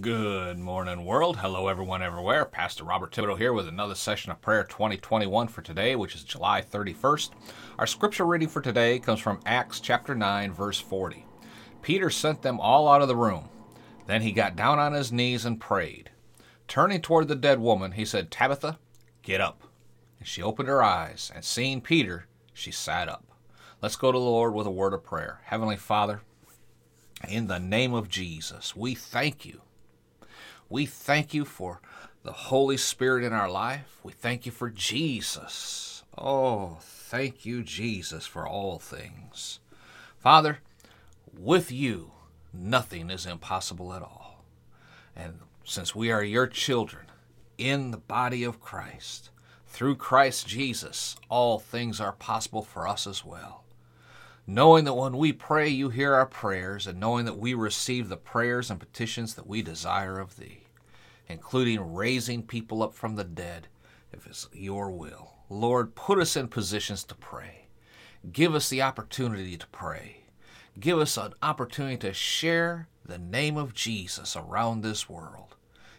Good morning, world. Hello, everyone, everywhere. Pastor Robert Thibodeau here with another session of prayer 2021 for today, which is July 31st. Our scripture reading for today comes from Acts chapter 9, verse 40. Peter sent them all out of the room. Then he got down on his knees and prayed. Turning toward the dead woman, he said, Tabitha, get up. And she opened her eyes, and seeing Peter, she sat up. Let's go to the Lord with a word of prayer. Heavenly Father, in the name of Jesus, we thank you we thank you for the Holy Spirit in our life. We thank you for Jesus. Oh, thank you, Jesus, for all things. Father, with you, nothing is impossible at all. And since we are your children in the body of Christ, through Christ Jesus, all things are possible for us as well. Knowing that when we pray, you hear our prayers, and knowing that we receive the prayers and petitions that we desire of thee including raising people up from the dead, if it's your will. Lord, put us in positions to pray. Give us the opportunity to pray. Give us an opportunity to share the name of Jesus around this world.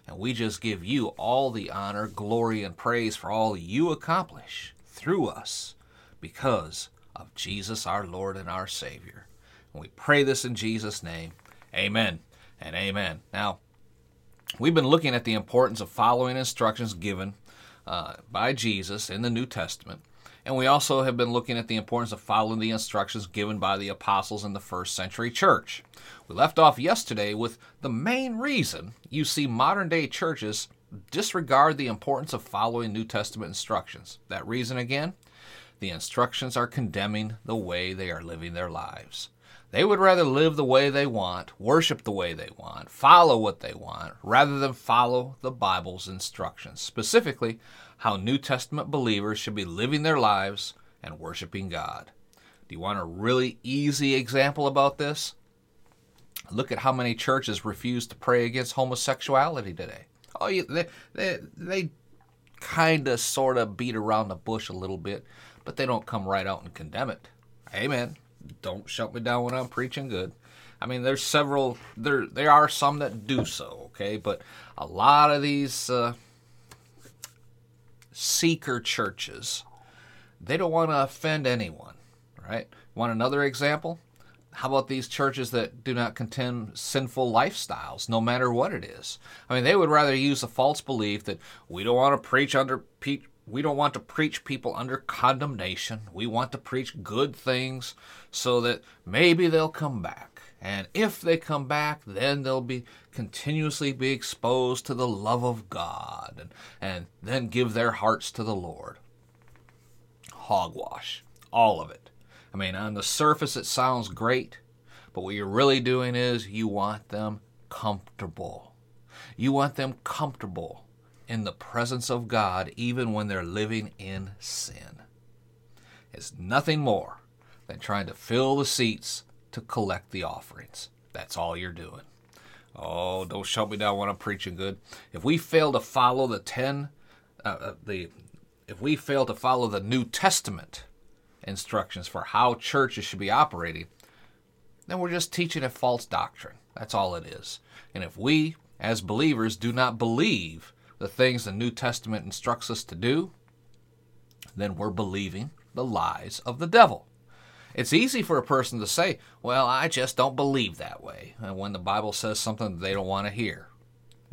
And we just give you all the honor, glory, and praise for all you accomplish through us because of Jesus, our Lord and our Savior. And we pray this in Jesus' name. Amen and amen. Now, we've been looking at the importance of following instructions given uh, by Jesus in the New Testament. And we also have been looking at the importance of following the instructions given by the apostles in the first century church. We left off yesterday with the main reason you see modern day churches disregard the importance of following New Testament instructions. That reason again? The instructions are condemning the way they are living their lives. They would rather live the way they want, worship the way they want, follow what they want, rather than follow the Bible's instructions, specifically how New Testament believers should be living their lives and worshiping God. Do you want a really easy example about this? Look at how many churches refuse to pray against homosexuality today. Oh, they they, they kind of sort of beat around the bush a little bit, but they don't come right out and condemn it. Amen don't shut me down when I'm preaching good. I mean, there's several there there are some that do so, okay, but a lot of these uh, seeker churches, they don't want to offend anyone, right? Want another example? How about these churches that do not contend sinful lifestyles, no matter what it is? I mean, they would rather use a false belief that we don't want to preach under we don't want to preach people under condemnation. We want to preach good things so that maybe they'll come back. And if they come back, then they'll be continuously be exposed to the love of God and, and then give their hearts to the Lord. Hogwash. All of it. I mean, on the surface, it sounds great, but what you're really doing is you want them comfortable. You want them comfortable in the presence of God even when they're living in sin. It's nothing more than trying to fill the seats to collect the offerings. That's all you're doing. Oh, don't shut me down when I'm preaching good. If we fail to follow the ten, uh, uh, the if we fail to follow the New Testament instructions for how churches should be operating, then we're just teaching a false doctrine. That's all it is. And if we, as believers, do not believe the things the New Testament instructs us to do, then we're believing the lies of the devil. It's easy for a person to say, Well, I just don't believe that way, and when the Bible says something they don't want to hear.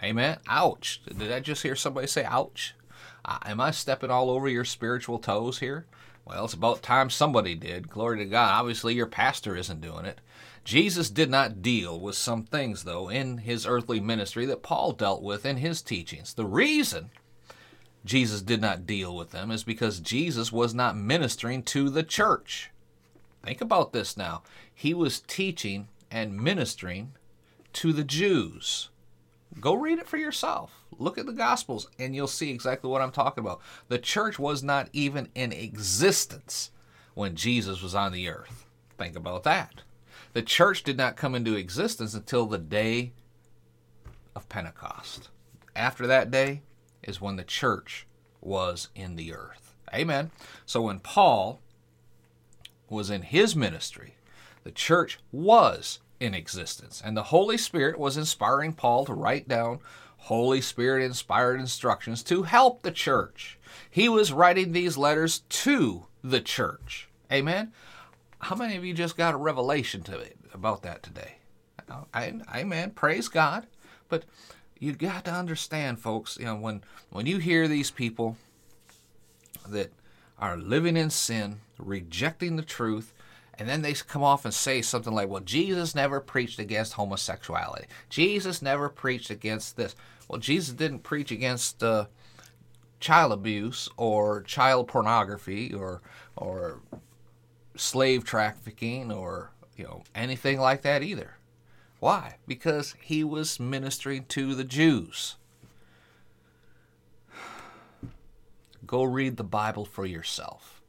Amen? Ouch. Did I just hear somebody say, Ouch? Am I stepping all over your spiritual toes here? Well, it's about time somebody did. Glory to God. Obviously, your pastor isn't doing it. Jesus did not deal with some things, though, in his earthly ministry that Paul dealt with in his teachings. The reason Jesus did not deal with them is because Jesus was not ministering to the church. Think about this now. He was teaching and ministering to the Jews. Go read it for yourself. Look at the Gospels and you'll see exactly what I'm talking about. The church was not even in existence when Jesus was on the earth. Think about that. The church did not come into existence until the day of Pentecost. After that day is when the church was in the earth. Amen. So when Paul was in his ministry, the church was in existence. And the Holy Spirit was inspiring Paul to write down Holy Spirit inspired instructions to help the church. He was writing these letters to the church. Amen. How many of you just got a revelation to it about that today? amen. Praise God. But you got to understand, folks. You know, when when you hear these people that are living in sin, rejecting the truth, and then they come off and say something like, well, Jesus never preached against homosexuality. Jesus never preached against this. Well, Jesus didn't preach against uh, child abuse or child pornography or or slave trafficking or you know anything like that either. Why? Because he was ministering to the Jews. Go read the Bible for yourself.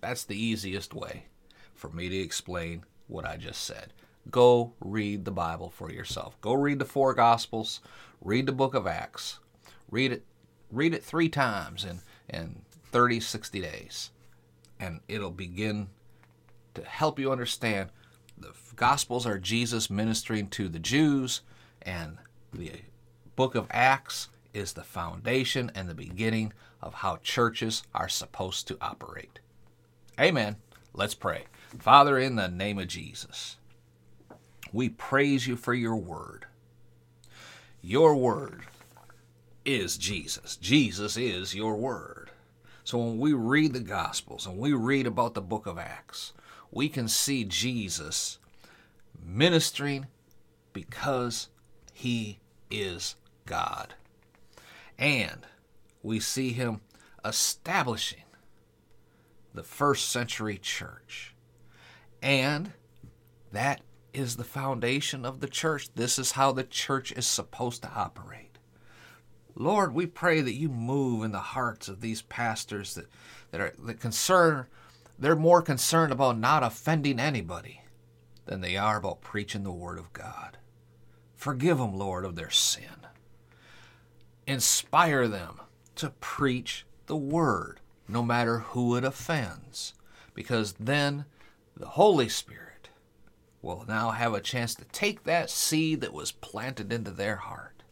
That's the easiest way for me to explain what I just said. Go read the Bible for yourself. Go read the four Gospels, read the book of Acts. Read it read it 3 times in in 30 60 days and it'll begin to help you understand the Gospels are Jesus ministering to the Jews and the book of Acts is the foundation and the beginning of how churches are supposed to operate. Amen. Let's pray. Father, in the name of Jesus, we praise you for your word. Your word is Jesus. Jesus is your word. So when we read the Gospels and we read about the book of Acts, we can see Jesus ministering because he is God. And we see him establishing the first century church. And that is the foundation of the church. This is how the church is supposed to operate. Lord, we pray that you move in the hearts of these pastors that, that are that concern they're more concerned about not offending anybody than they are about preaching the word of God. Forgive them, Lord, of their sin. Inspire them to preach the word, no matter who it offends, because then the Holy Spirit will now have a chance to take that seed that was planted into their heart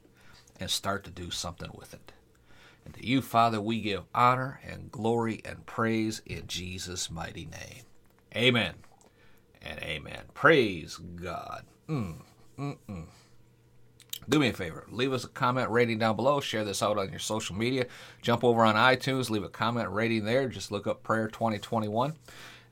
and start to do something with it. And to you, Father, we give honor and glory and praise in Jesus' mighty name. Amen and amen. Praise God. Mm, mm, mm. Do me a favor, leave us a comment rating down below. Share this out on your social media. Jump over on iTunes, leave a comment rating there. Just look up Prayer 2021.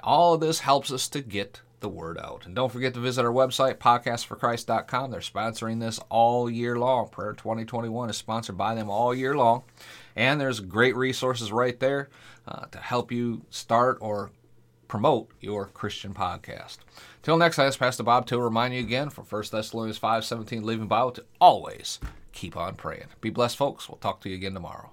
All of this helps us to get the word out. And don't forget to visit our website, podcastforchrist.com. They're sponsoring this all year long. Prayer 2021 is sponsored by them all year long. And there's great resources right there uh, to help you start or promote your Christian podcast. Till next time, Pastor Bob to remind you again from 1 Thessalonians 5 17, Living Bible to always keep on praying. Be blessed, folks. We'll talk to you again tomorrow.